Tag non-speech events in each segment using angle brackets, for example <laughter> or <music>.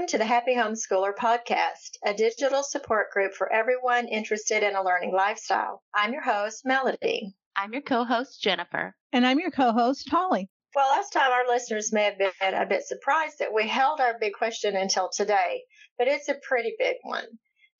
Welcome to the Happy Homeschooler podcast, a digital support group for everyone interested in a learning lifestyle. I'm your host, Melody. I'm your co host, Jennifer. And I'm your co host, Holly. Well, last time our listeners may have been a bit surprised that we held our big question until today, but it's a pretty big one.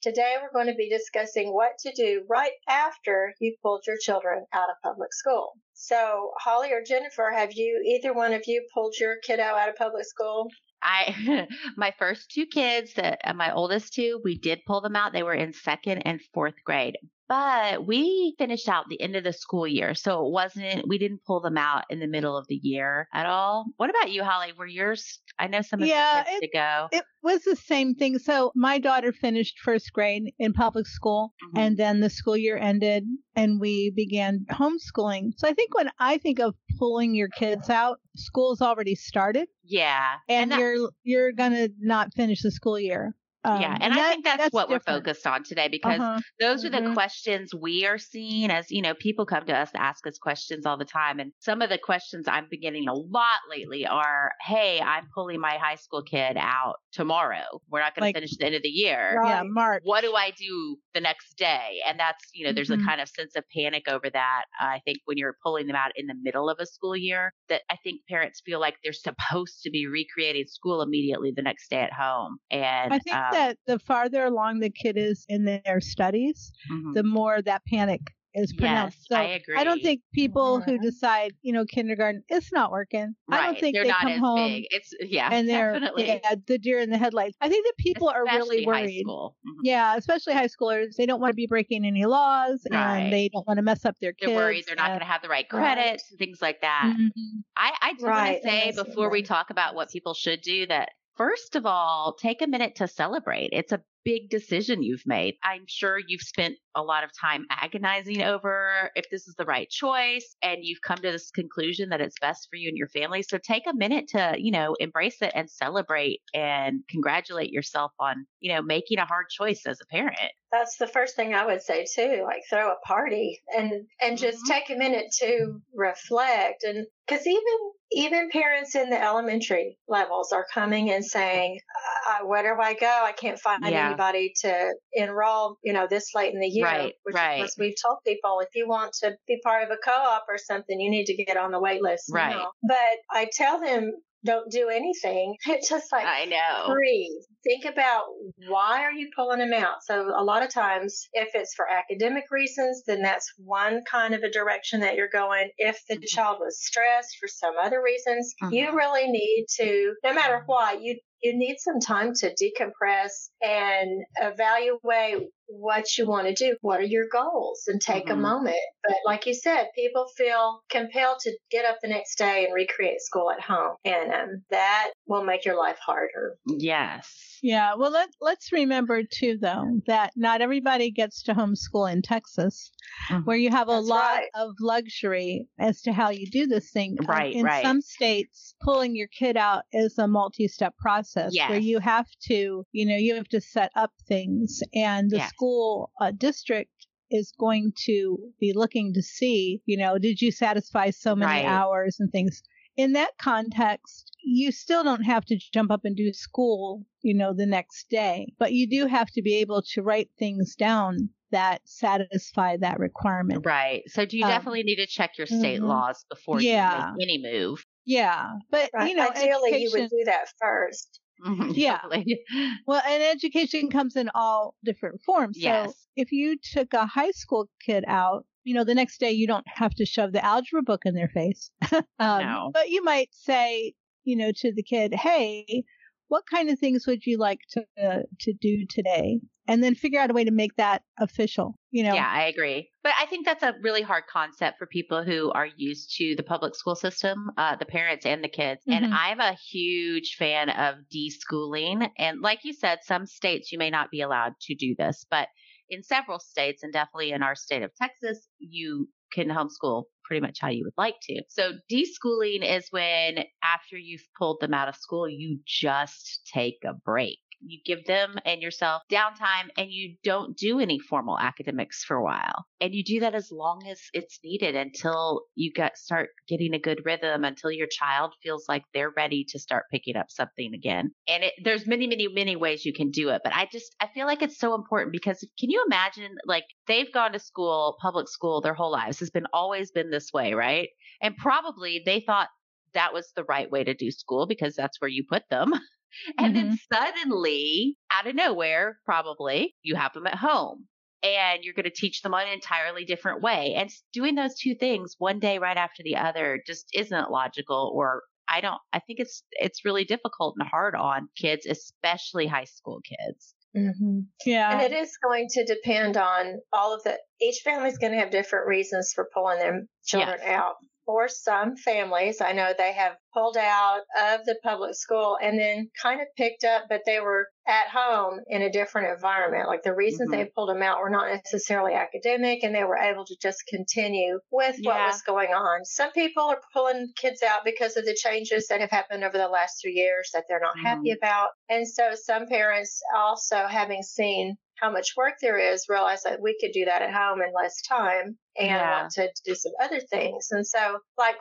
Today we're going to be discussing what to do right after you pulled your children out of public school. So, Holly or Jennifer, have you, either one of you, pulled your kiddo out of public school? I <laughs> my first two kids, that uh, my oldest two, we did pull them out. They were in second and fourth grade. But we finished out the end of the school year. So it wasn't, we didn't pull them out in the middle of the year at all. What about you, Holly? Were yours, I know some of yeah, kids it, to go. It was the same thing. So my daughter finished first grade in public school mm-hmm. and then the school year ended and we began homeschooling. So I think when I think of pulling your kids out, school's already started. Yeah. And, and that, you're, you're going to not finish the school year. Um, yeah, and, and that, I think that's, that's what different. we're focused on today because uh-huh. those are the mm-hmm. questions we are seeing as, you know, people come to us to ask us questions all the time. And some of the questions I'm getting a lot lately are, hey, I'm pulling my high school kid out tomorrow. We're not going like, to finish the end of the year. Right. Yeah, March. What do I do the next day? And that's, you know, there's mm-hmm. a kind of sense of panic over that. Uh, I think when you're pulling them out in the middle of a school year, that I think parents feel like they're supposed to be recreating school immediately the next day at home. And I think um, that the farther along the kid is in their studies, mm-hmm. the more that panic is pronounced. Yes, so I agree. I don't think people who decide, you know, kindergarten, it's not working. Right. I don't think they're they not come as home big. It's yeah, and they're definitely. Yeah, the deer in the headlights. I think that people especially are really worried. Mm-hmm. Yeah, especially high schoolers. They don't want to be breaking any laws, right. and they don't want to mess up their kids. They're worried they're not going to have the right credit, right. things like that. Mm-hmm. I I do right. want to say before we talk about what people should do that first of all, take a minute to celebrate. It's a big decision you've made. I'm sure you've spent a lot of time agonizing over if this is the right choice and you've come to this conclusion that it's best for you and your family. So take a minute to, you know, embrace it and celebrate and congratulate yourself on, you know, making a hard choice as a parent. That's the first thing I would say too, like throw a party and and just mm-hmm. take a minute to reflect and cuz even even parents in the elementary levels are coming and saying, uh, "Where do I go? I can't find yeah. anybody to enroll." You know, this late in the year. Right, which right. Is, we've told people if you want to be part of a co-op or something, you need to get on the wait list. Right. Now. But I tell them don't do anything. <laughs> It's just like I know. Breathe. Think about why are you pulling them out. So a lot of times, if it's for academic reasons, then that's one kind of a direction that you're going. If the mm-hmm. child was stressed for some other reasons, mm-hmm. you really need to, no matter why, you you need some time to decompress and evaluate what you want to do. What are your goals? And take mm-hmm. a moment. But like you said, people feel compelled to get up the next day and recreate school at home. And um, that will make your life harder. Yes. Yeah. Well, let, let's remember too, though, that not everybody gets to homeschool in Texas, mm-hmm. where you have a That's lot right. of luxury as to how you do this thing. Right. in right. some states, pulling your kid out is a multi step process yes. where you have to, you know, you have to set up things and the yes. School uh, district is going to be looking to see, you know, did you satisfy so many right. hours and things. In that context, you still don't have to jump up and do school, you know, the next day, but you do have to be able to write things down that satisfy that requirement. Right. So do you um, definitely need to check your state mm-hmm. laws before yeah. you make any move? Yeah. But right. you know, ideally education, you would do that first. Mm-hmm. <laughs> Yeah. <laughs> Well, and education comes in all different forms. Yes. So if you took a high school kid out, you know, the next day you don't have to shove the algebra book in their face. <laughs> um, no. But you might say, you know, to the kid, hey, what kind of things would you like to uh, to do today? And then figure out a way to make that official. You know. Yeah, I agree. But I think that's a really hard concept for people who are used to the public school system, uh, the parents and the kids. Mm-hmm. And I'm a huge fan of deschooling. And like you said, some states you may not be allowed to do this, but in several states, and definitely in our state of Texas, you can homeschool pretty much how you would like to. So deschooling is when after you've pulled them out of school, you just take a break. You give them and yourself downtime and you don't do any formal academics for a while. And you do that as long as it's needed until you get start getting a good rhythm until your child feels like they're ready to start picking up something again. And it, there's many, many, many ways you can do it. But I just, I feel like it's so important because can you imagine like they've gone to school, public school their whole lives has been always been this way, right? And probably they thought that was the right way to do school because that's where you put them. <laughs> <laughs> And mm-hmm. then suddenly, out of nowhere, probably, you have them at home and you're going to teach them on an entirely different way. And doing those two things one day right after the other just isn't logical or I don't I think it's it's really difficult and hard on kids, especially high school kids. Mm-hmm. Yeah. And it is going to depend on all of the, each family is going to have different reasons for pulling their children yes. out for some families, I know they have pulled out of the public school and then kind of picked up, but they were at home in a different environment. Like the reasons mm-hmm. they pulled them out were not necessarily academic and they were able to just continue with what was going on. Some people are pulling kids out because of the changes that have happened over the last three years that they're not mm-hmm. happy about. And so some parents also having seen how much work there is, realize that we could do that at home in less time and yeah. want to do some other things. And so, like,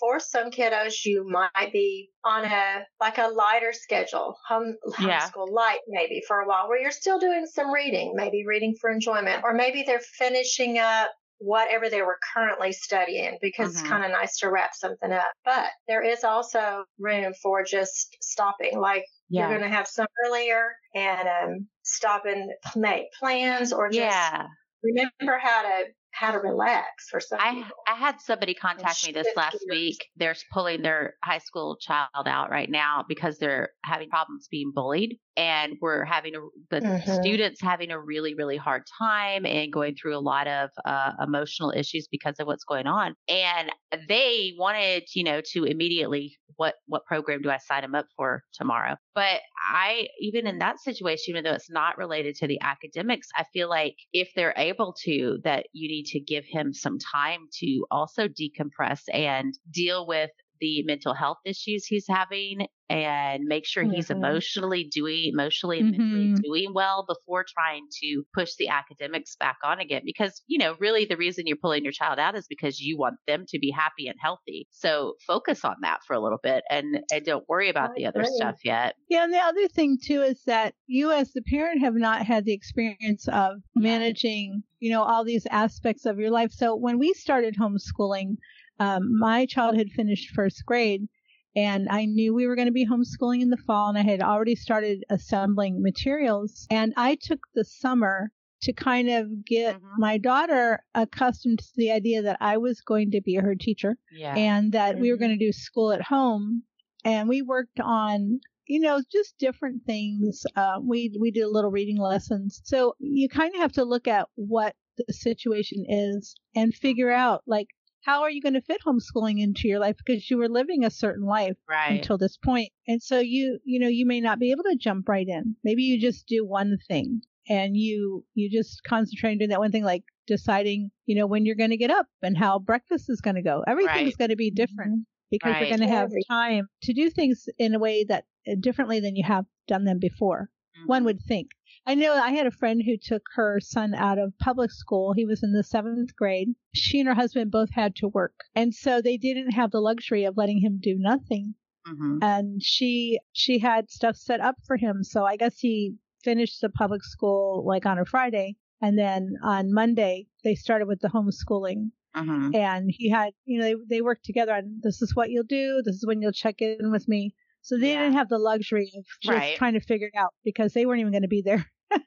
for some kiddos, you might be on a like a lighter schedule, home yeah. homeschool light maybe for a while, where you're still doing some reading, maybe reading for enjoyment, or maybe they're finishing up whatever they were currently studying because mm-hmm. it's kind of nice to wrap something up. But there is also room for just stopping, like yeah. You're going to have some earlier and um, stop and make plans or just yeah. remember how to how to relax for some I, people. I had somebody contact me this last week. They're pulling their high school child out right now because they're having problems being bullied. And we're having a, the mm-hmm. students having a really, really hard time and going through a lot of uh, emotional issues because of what's going on. And they wanted, you know, to immediately, what, what program do I sign them up for tomorrow? But I, even in that situation, even though it's not related to the academics, I feel like if they're able to, that you need to give him some time to also decompress and deal with the mental health issues he's having and make sure mm-hmm. he's emotionally doing emotionally and mm-hmm. mentally doing well before trying to push the academics back on again because you know really the reason you're pulling your child out is because you want them to be happy and healthy. So focus on that for a little bit and, and don't worry about the other stuff yet. Yeah and the other thing too is that you as the parent have not had the experience of managing you know all these aspects of your life. So when we started homeschooling um, my child had finished first grade and I knew we were going to be homeschooling in the fall and I had already started assembling materials and I took the summer to kind of get mm-hmm. my daughter accustomed to the idea that I was going to be her teacher yeah. and that mm-hmm. we were mm-hmm. going to do school at home and we worked on you know just different things uh, we we did a little reading lessons so you kind of have to look at what the situation is and figure out like how are you going to fit homeschooling into your life because you were living a certain life right. until this point and so you you know you may not be able to jump right in maybe you just do one thing and you you just concentrate on doing that one thing like deciding you know when you're going to get up and how breakfast is going to go everything's right. going to be different mm-hmm. because right. you're going to have time to do things in a way that uh, differently than you have done them before mm-hmm. one would think I know I had a friend who took her son out of public school. He was in the seventh grade. She and her husband both had to work. And so they didn't have the luxury of letting him do nothing. Mm-hmm. And she she had stuff set up for him. So I guess he finished the public school like on a Friday. And then on Monday, they started with the homeschooling. Mm-hmm. And he had, you know, they, they worked together on this is what you'll do. This is when you'll check in with me. So they yeah. didn't have the luxury of just right. trying to figure it out because they weren't even going to be there. <laughs>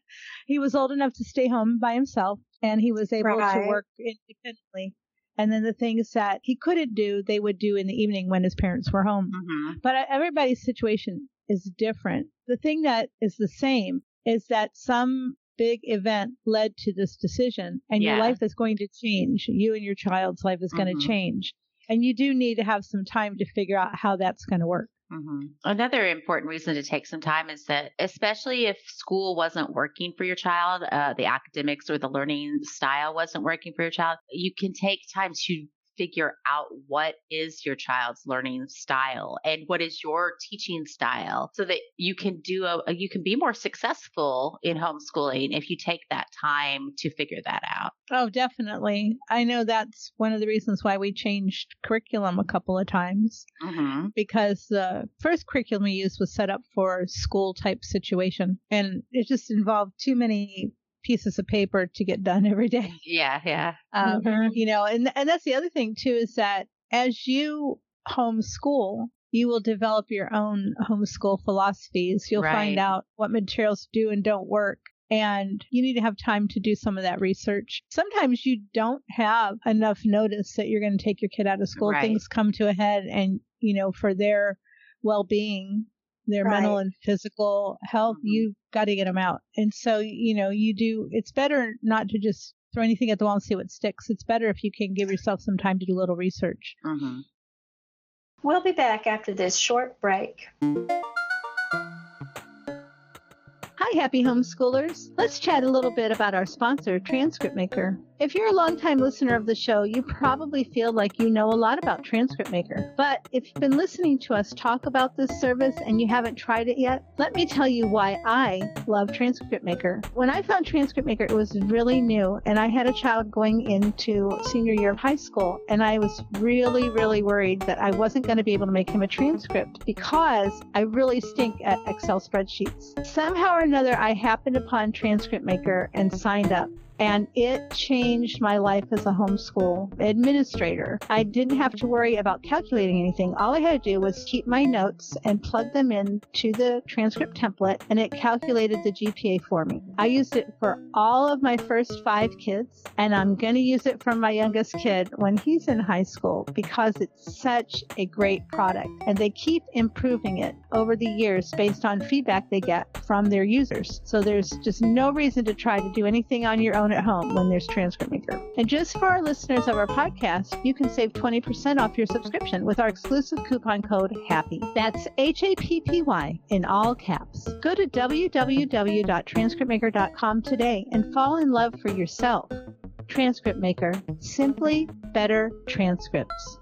he was old enough to stay home by himself and he was able right. to work independently. And then the things that he couldn't do, they would do in the evening when his parents were home. Mm-hmm. But uh, everybody's situation is different. The thing that is the same is that some big event led to this decision and yeah. your life is going to change. You and your child's life is mm-hmm. going to change. And you do need to have some time to figure out how that's going to work. Mm-hmm. Another important reason to take some time is that, especially if school wasn't working for your child, uh, the academics or the learning style wasn't working for your child, you can take time to figure out what is your child's learning style and what is your teaching style so that you can do a, you can be more successful in homeschooling if you take that time to figure that out. Oh, definitely. I know that's one of the reasons why we changed curriculum a couple of times mm-hmm. because the first curriculum we used was set up for school type situation and it just involved too many pieces of paper to get done every day. <laughs> Yeah, yeah. Um, mm-hmm. You know, and and that's the other thing too is that as you homeschool, you will develop your own homeschool philosophies. You'll right. find out what materials do and don't work. And you need to have time to do some of that research. Sometimes you don't have enough notice that you're going to take your kid out of school. Right. Things come to a head, and, you know, for their well being, their right. mental and physical health, mm-hmm. you've got to get them out. And so, you know, you do, it's better not to just throw anything at the wall and see what sticks. It's better if you can give yourself some time to do a little research. Mm-hmm. We'll be back after this short break. Hi, happy homeschoolers. Let's chat a little bit about our sponsor, Transcript Maker. If you're a longtime listener of the show, you probably feel like you know a lot about Transcript Maker. But if you've been listening to us talk about this service and you haven't tried it yet, let me tell you why I love Transcript Maker. When I found Transcript Maker, it was really new, and I had a child going into senior year of high school, and I was really, really worried that I wasn't going to be able to make him a transcript because I really stink at Excel spreadsheets. Somehow or another, I happened upon Transcript Maker and signed up and it changed my life as a homeschool administrator. I didn't have to worry about calculating anything. All I had to do was keep my notes and plug them in to the transcript template, and it calculated the GPA for me. I used it for all of my first five kids, and I'm going to use it for my youngest kid when he's in high school because it's such a great product, and they keep improving it over the years based on feedback they get from their users. So there's just no reason to try to do anything on your own at home when there's Transcript Maker. And just for our listeners of our podcast, you can save 20% off your subscription with our exclusive coupon code HAPPY. That's H A P P Y in all caps. Go to www.transcriptmaker.com today and fall in love for yourself. Transcript Maker, simply better transcripts.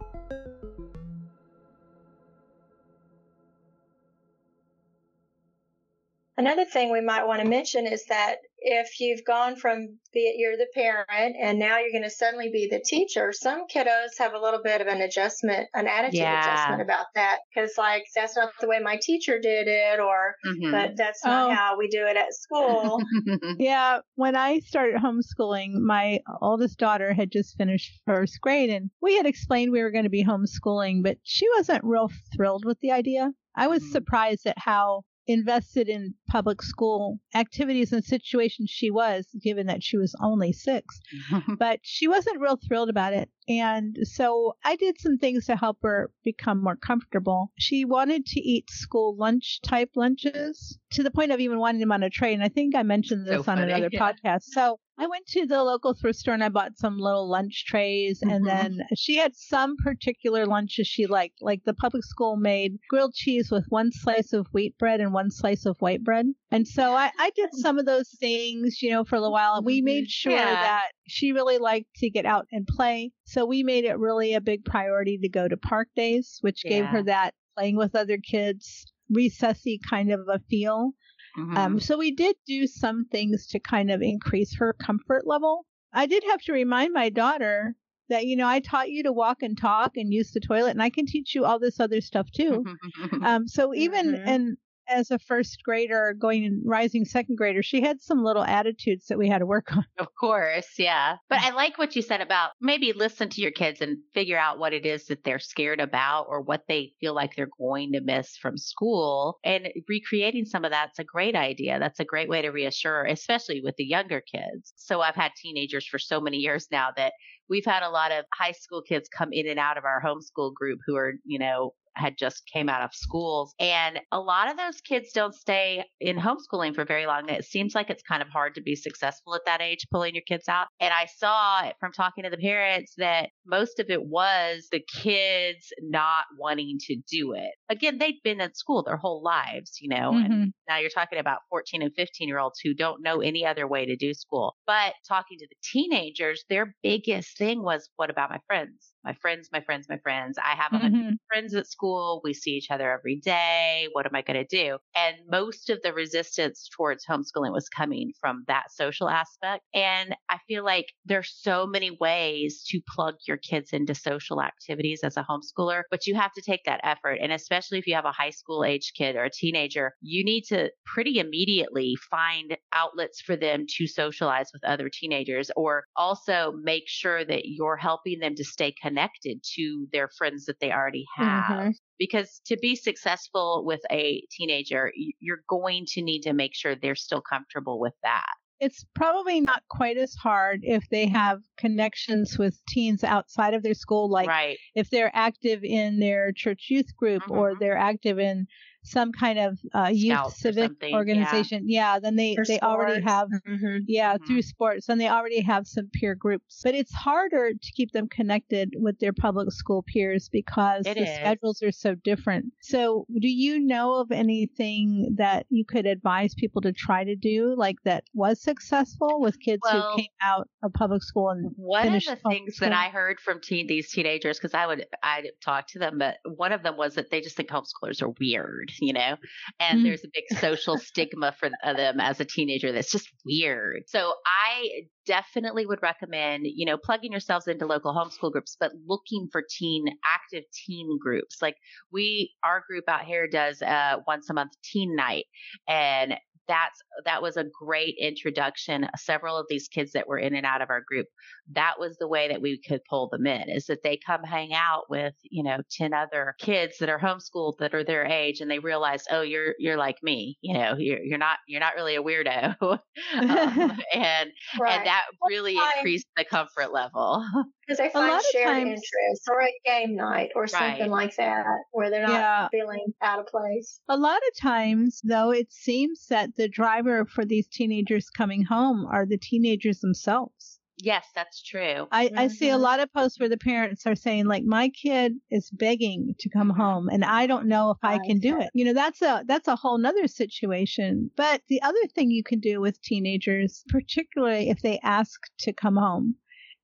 Another thing we might want to mention is that if you've gone from the, you're the parent and now you're going to suddenly be the teacher, some kiddos have a little bit of an adjustment, an attitude yeah. adjustment about that. Cause like, that's not the way my teacher did it or, mm-hmm. but that's not oh. how we do it at school. <laughs> yeah. When I started homeschooling, my oldest daughter had just finished first grade and we had explained we were going to be homeschooling, but she wasn't real thrilled with the idea. I was mm-hmm. surprised at how invested in public school activities and situations she was, given that she was only six. <laughs> but she wasn't real thrilled about it. And so I did some things to help her become more comfortable. She wanted to eat school lunch type lunches to the point of even wanting them on a tray. And I think I mentioned this so on funny, another <laughs> yeah. podcast. So I went to the local thrift store and I bought some little lunch trays. Mm-hmm. And then she had some particular lunches she liked. Like the public school made grilled cheese with one slice of wheat bread and one slice of white bread. And so I, I did some of those things, you know, for a little while. And we made sure yeah. that she really liked to get out and play. So we made it really a big priority to go to park days, which yeah. gave her that playing with other kids, recessy kind of a feel. Mm-hmm. Um, so we did do some things to kind of increase her comfort level. I did have to remind my daughter that you know I taught you to walk and talk and use the toilet, and I can teach you all this other stuff too. <laughs> um, so even mm-hmm. and as a first grader going and rising second grader, she had some little attitudes that we had to work on. Of course, yeah. But I like what you said about maybe listen to your kids and figure out what it is that they're scared about or what they feel like they're going to miss from school. And recreating some of that's a great idea. That's a great way to reassure, especially with the younger kids. So I've had teenagers for so many years now that we've had a lot of high school kids come in and out of our homeschool group who are, you know, had just came out of schools. And a lot of those kids don't stay in homeschooling for very long. It seems like it's kind of hard to be successful at that age, pulling your kids out. And I saw from talking to the parents that most of it was the kids not wanting to do it. Again, they've been at school their whole lives, you know, mm-hmm. and now you're talking about 14 and 15 year olds who don't know any other way to do school. But talking to the teenagers, their biggest thing was, what about my friends? My friends, my friends, my friends. I have a mm-hmm. friends at school. We see each other every day. What am I going to do? And most of the resistance towards homeschooling was coming from that social aspect. And I feel like there's so many ways to plug your kids into social activities as a homeschooler, but you have to take that effort. And especially if you have a high school age kid or a teenager, you need to pretty immediately find outlets for them to socialize with other teenagers or also make sure that you're helping them to stay connected to their friends that they already have. Mm-hmm. Because to be successful with a teenager, you're going to need to make sure they're still comfortable with that it's probably not quite as hard if they have connections with teens outside of their school like right. if they're active in their church youth group mm-hmm. or they're active in some kind of uh, youth civic organization, yeah. yeah, then they they sports. already have mm-hmm. yeah mm-hmm. through sports, and they already have some peer groups. But it's harder to keep them connected with their public school peers because it the is. schedules are so different. So, do you know of anything that you could advise people to try to do, like that was successful with kids well, who came out of public school and one of the things school? that I heard from teen, these teenagers because I would I talk to them, but one of them was that they just think homeschoolers are weird <laughs> you know, and mm-hmm. there's a big social stigma for them as a teenager that's just weird. So I definitely would recommend, you know, plugging yourselves into local homeschool groups, but looking for teen, active teen groups. Like we, our group out here does uh, once a month teen night and that's that was a great introduction. Several of these kids that were in and out of our group, that was the way that we could pull them in is that they come hang out with, you know, 10 other kids that are homeschooled that are their age and they realize, oh, you're you're like me, you know, you're you're not you're not really a weirdo. <laughs> um, <laughs> and right. and that really increased the comfort level. <laughs> Because they find shared times, interest or a game night or something right. like that where they're not yeah. feeling out of place. A lot of times though it seems that the driver for these teenagers coming home are the teenagers themselves. Yes, that's true. I, mm-hmm. I see a mm-hmm. lot of posts where the parents are saying, like, my kid is begging to come mm-hmm. home and I don't know if I, I can do it. You know, that's a that's a whole nother situation. But the other thing you can do with teenagers, particularly if they ask to come home,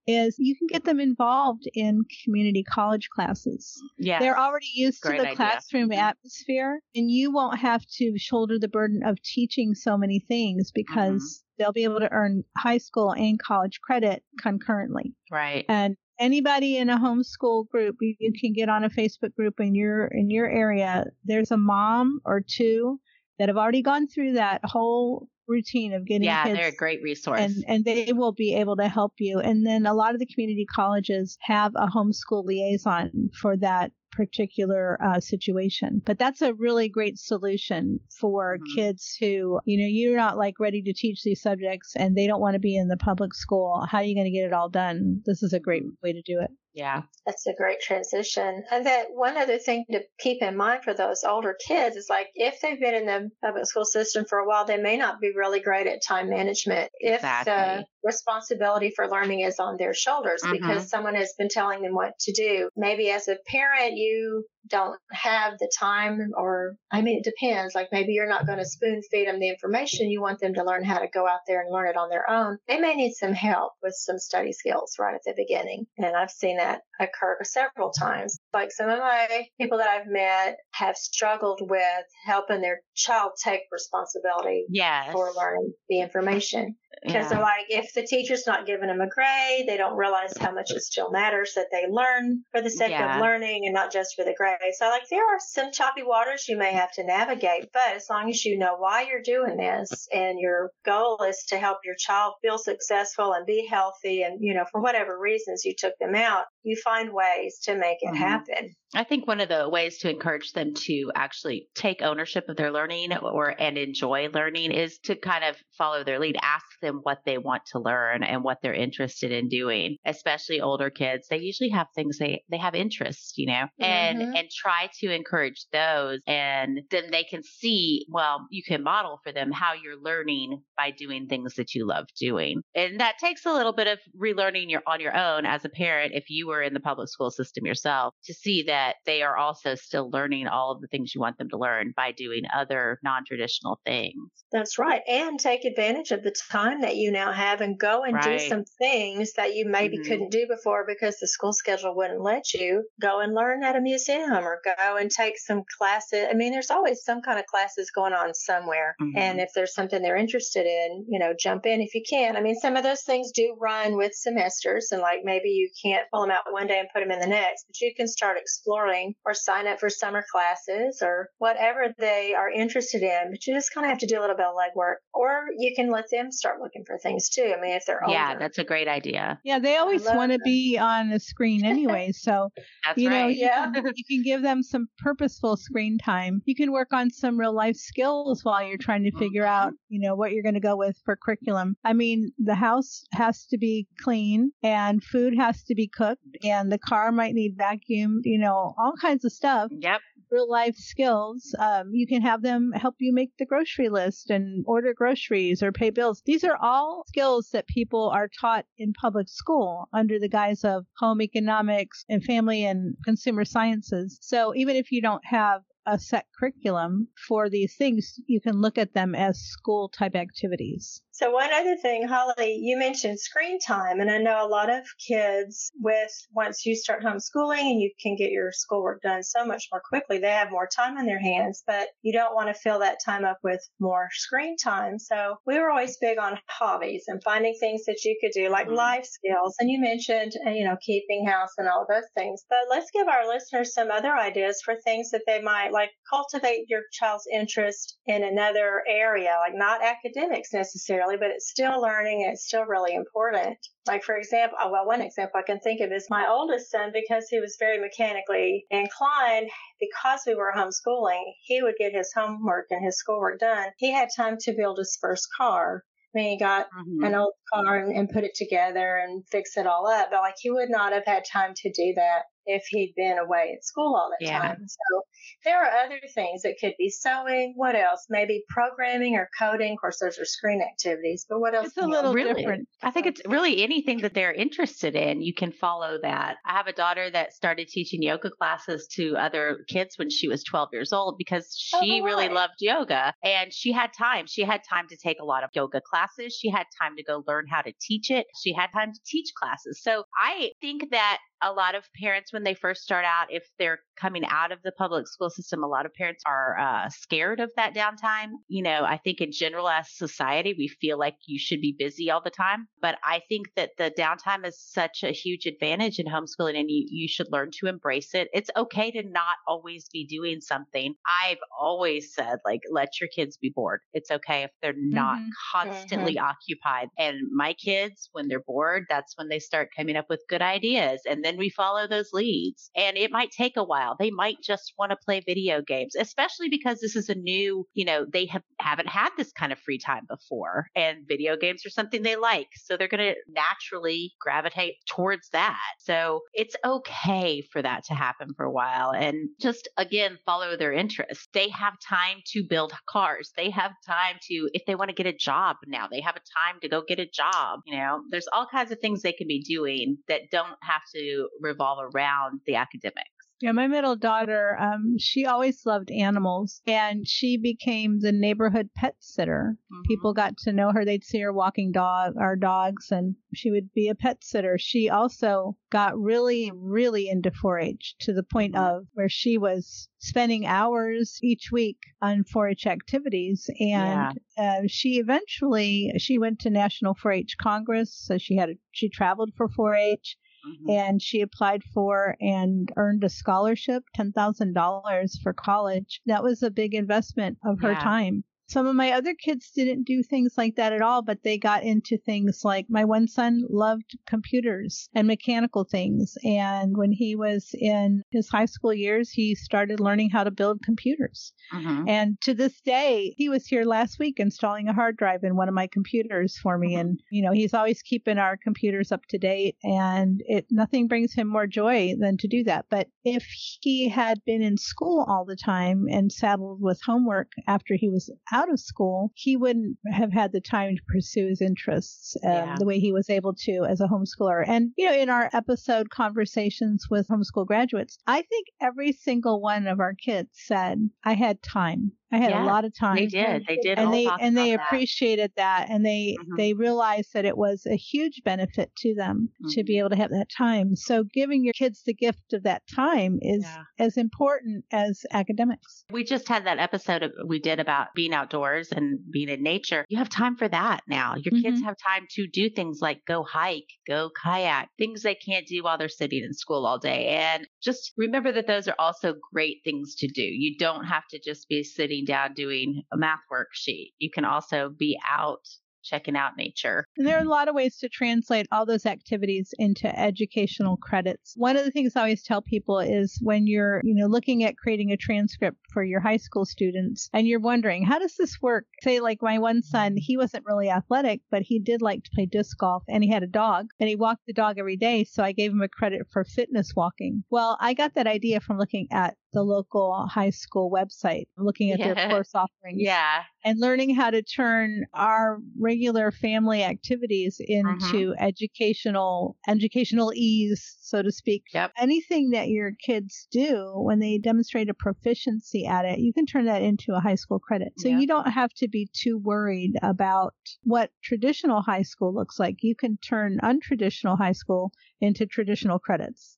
is you can get them involved in community college classes. Yeah. They're already used Great to the idea. classroom mm-hmm. atmosphere and you won't have to shoulder the burden of teaching so many things because mm-hmm. they'll be able to earn high school and college credit concurrently. Right. And anybody in a homeschool group, you can get on a Facebook group in your in your area. There's a mom or two that have already gone through that whole routine of getting yeah they're a great resource. and, and they will be able to help you. And then a lot of the community colleges have a homeschool liaison for that particular uh, situation. But that's a really great solution for mm-hmm. kids who, you know, you're not like ready to teach these subjects and they don't want to be in the public school. How are you going to get it all done? This is a great mm-hmm. way to do it. Yeah. That's a great transition. And that one other thing to keep in mind for those older kids is like if they've been in the public school system for a while, they may not be really great at time management. Exactly. If the responsibility for learning is on their shoulders mm-hmm. because someone has been telling them what to do. Maybe as a parent, you don't have the time or I mean it depends. Like maybe you're not going to spoon feed them the information. You want them to learn how to go out there and learn it on their own. They may need some help with some study skills right at the beginning. And I've seen that occur several times. Like some of my people that I've met have struggled with helping their child take responsibility yes. for learning the information. Because yeah. they're like if the teacher's not giving them a grade they don't realize how much it still matters that they learn for the sake yeah. of learning and not just for the grade so, like, there are some choppy waters you may have to navigate, but as long as you know why you're doing this and your goal is to help your child feel successful and be healthy, and, you know, for whatever reasons you took them out, you find ways to make it mm-hmm. happen. I think one of the ways to encourage them to actually take ownership of their learning or and enjoy learning is to kind of follow their lead, ask them what they want to learn and what they're interested in doing. Especially older kids, they usually have things they they have interests, you know, and mm-hmm. and try to encourage those, and then they can see. Well, you can model for them how you're learning by doing things that you love doing, and that takes a little bit of relearning your on your own as a parent. If you were were in the public school system yourself to see that they are also still learning all of the things you want them to learn by doing other non traditional things. That's right. And take advantage of the time that you now have and go and right. do some things that you maybe mm-hmm. couldn't do before because the school schedule wouldn't let you. Go and learn at a museum or go and take some classes. I mean, there's always some kind of classes going on somewhere. Mm-hmm. And if there's something they're interested in, you know, jump in if you can. I mean, some of those things do run with semesters and like maybe you can't pull them out one day and put them in the next, but you can start exploring or sign up for summer classes or whatever they are interested in. But you just kind of have to do a little bit of legwork or you can let them start looking for things too. I mean, if they're older. Yeah, that's a great idea. Yeah, they always want to be on a screen anyway. <laughs> So, you know, you, yeah. can, you can give them some purposeful screen time. You can work on some real life skills while you're trying to figure mm-hmm. out, you know, what you're going to go with for curriculum. I mean, the house has to be clean and food has to be cooked and the car might need vacuumed, you know, all kinds of stuff. Yep real life skills. Um, you can have them help you make the grocery list and order groceries or pay bills. These are all skills that people are taught in public school under the guise of home economics and family and consumer sciences. So even if you don't have a set curriculum for these things, you can look at them as school type activities. So one other thing, Holly, you mentioned screen time, and I know a lot of kids with once you start homeschooling and you can get your schoolwork done so much more quickly, they have more time on their hands, but you don't want to fill that time up with more screen time. So we were always big on hobbies and finding things that you could do like mm-hmm. life skills. And you mentioned, uh, you know, keeping house and all those things. But let's give our listeners some other ideas for things that they might like cultivate your child's interest in another area, like not academics necessarily but it's still learning and it's still really important. Like, for example, well, one example I can think of is my oldest son, because he was very mechanically inclined, because we were homeschooling, he would get his homework and his schoolwork done. He had time to build his first car. I mean, he got mm-hmm. an old car and, and, put it together and fix it all up, but like he would not have had time to do that if he'd been away at school all the yeah. time. So there are other things. It could be sewing. What else? Maybe programming or coding. Of course, those are screen activities, but what else? It's a little really, different. I think it's really anything that they're interested in. You can follow that. I have a daughter that started teaching yoga classes to other kids when she was 12 years old because oh, she oh, really loved yoga and she had time. She had time to take a lot of yoga classes. She had time to go learn how to teach it. She had time to teach classes. So I think that a lot of parents, when they first start out, if they're coming out of the public school system, a lot of parents are uh, scared of that downtime. You know, I think in general, as society, we feel like you should be busy all the time. But I think that the downtime is such a huge advantage in homeschooling and you, you should learn to embrace it. It's okay to not always be doing something. I've always said, like, let your kids be bored. It's okay if they're not mm-hmm. constantly mm-hmm. occupied. And my kids, when they're bored, that's when they start coming up with good ideas. And then we follow those leads. And it might take a while. They might just want to play video games, especially because this is a new, you know, they have haven't had this kind of free time before and video games are something they like. So they're going to naturally gravitate towards that. So it's okay for that to happen for a while and just again follow their interests. They have time to build cars. They have time to if they want to get a job now, they have a time to go get a job, you know. There's all kinds of things they can be doing that don't have to revolve around the academics. Yeah, my middle daughter, um, she always loved animals and she became the neighborhood pet sitter. Mm-hmm. People got to know her. They'd see her walking dog our dogs and she would be a pet sitter. She also got really, really into 4-H to the point mm-hmm. of where she was spending hours each week on 4-H activities. And yeah. uh, she eventually, she went to National 4-H Congress. So she had, a, she traveled for 4-H mm-hmm. and she applied for and earned a scholarship, $10,000 for college. That was a big investment of her yeah. time. Some of my other kids didn't do things like that at all, but they got into things like my one son loved computers and mechanical things. And when he was in his high school years, he started learning how to build computers. Mm-hmm. And to this day, he was here last week installing a hard drive in one of my computers for me. Mm-hmm. And, you know, he's always keeping our computers up to date and it, nothing brings him more joy than to do that. But if he had been in school all the time and saddled with homework after he was out of school, he wouldn't have had the time to pursue his interests um, yeah. the way he was able to as a homeschooler. And, you know, in our episode conversations with homeschool graduates, I think every single one of our kids said, I had time. I had yeah, a lot of time. They did. They did. And they and they appreciated that, and they mm-hmm. they realized that it was a huge benefit to them mm-hmm. to be mm-hmm. able to have that time. So giving your kids the gift of that time is yeah. as important as academics. We just had that episode we did about being outdoors and being in nature. You have time for that now. Your mm-hmm. kids have time to do things like go hike, go kayak, things they can't do while they're sitting in school all day. And just remember that those are also great things to do. You don't have to just be sitting sitting down doing a math worksheet. You can also be out checking out nature. And there are a lot of ways to translate all those activities into educational credits. One of the things I always tell people is when you're, you know, looking at creating a transcript for your high school students and you're wondering, how does this work? Say like my one son, he wasn't really athletic, but he did like to play disc golf and he had a dog and he walked the dog every day, so I gave him a credit for fitness walking. Well, I got that idea from looking at the local high school website, looking at yeah. their <laughs> course offerings. Yeah. And learning how to turn our regular family activities into mm-hmm. educational educational ease, so to speak. Yep. Anything that your kids do when they demonstrate a proficiency at it, you can turn that into a high school credit. So yep. you don't have to be too worried about what traditional high school looks like. You can turn untraditional high school into traditional credits.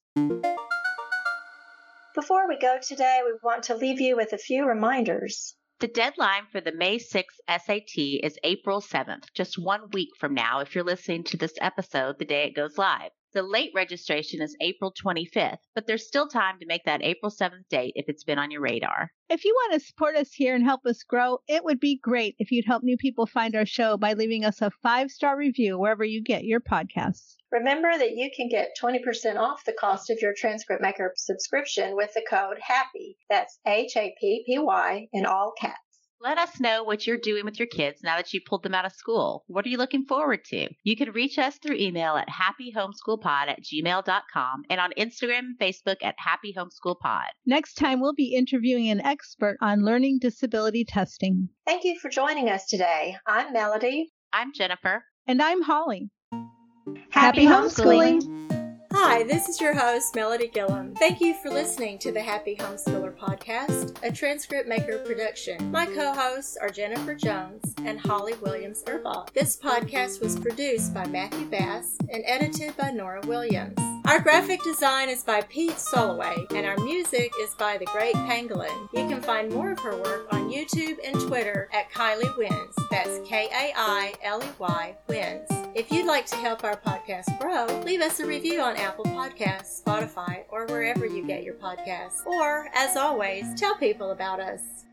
Before we go today, we want to leave you with a few reminders. The deadline for the May 6th SAT is April 7th, just one week from now if you're listening to this episode the day it goes live. The late registration is April 25th, but there's still time to make that April 7th date if it's been on your radar. If you want to support us here and help us grow, it would be great if you'd help new people find our show by leaving us a five star review wherever you get your podcasts. Remember that you can get 20% off the cost of your Transcript Maker subscription with the code HAPPY. That's H A P P Y in all caps. Let us know what you're doing with your kids now that you pulled them out of school. What are you looking forward to? You can reach us through email at happyhomeschoolpod at gmail.com and on Instagram and Facebook at happyhomeschoolpod. Next time, we'll be interviewing an expert on learning disability testing. Thank you for joining us today. I'm Melody. I'm Jennifer. And I'm Holly. Happy, Happy homeschooling. homeschooling. Hi, this is your host, Melody Gillum. Thank you for listening to the Happy Homeschooler Podcast, a transcript maker production. My co hosts are Jennifer Jones and Holly Williams Erbaugh. This podcast was produced by Matthew Bass and edited by Nora Williams. Our graphic design is by Pete Soloway, and our music is by The Great Pangolin. You can find more of her work on YouTube and Twitter at Kailey Wins. That's K A I L E Y Wins. If you'd like to help our podcast grow, leave us a review on Apple Podcasts, Spotify, or wherever you get your podcasts. Or, as always, tell people about us.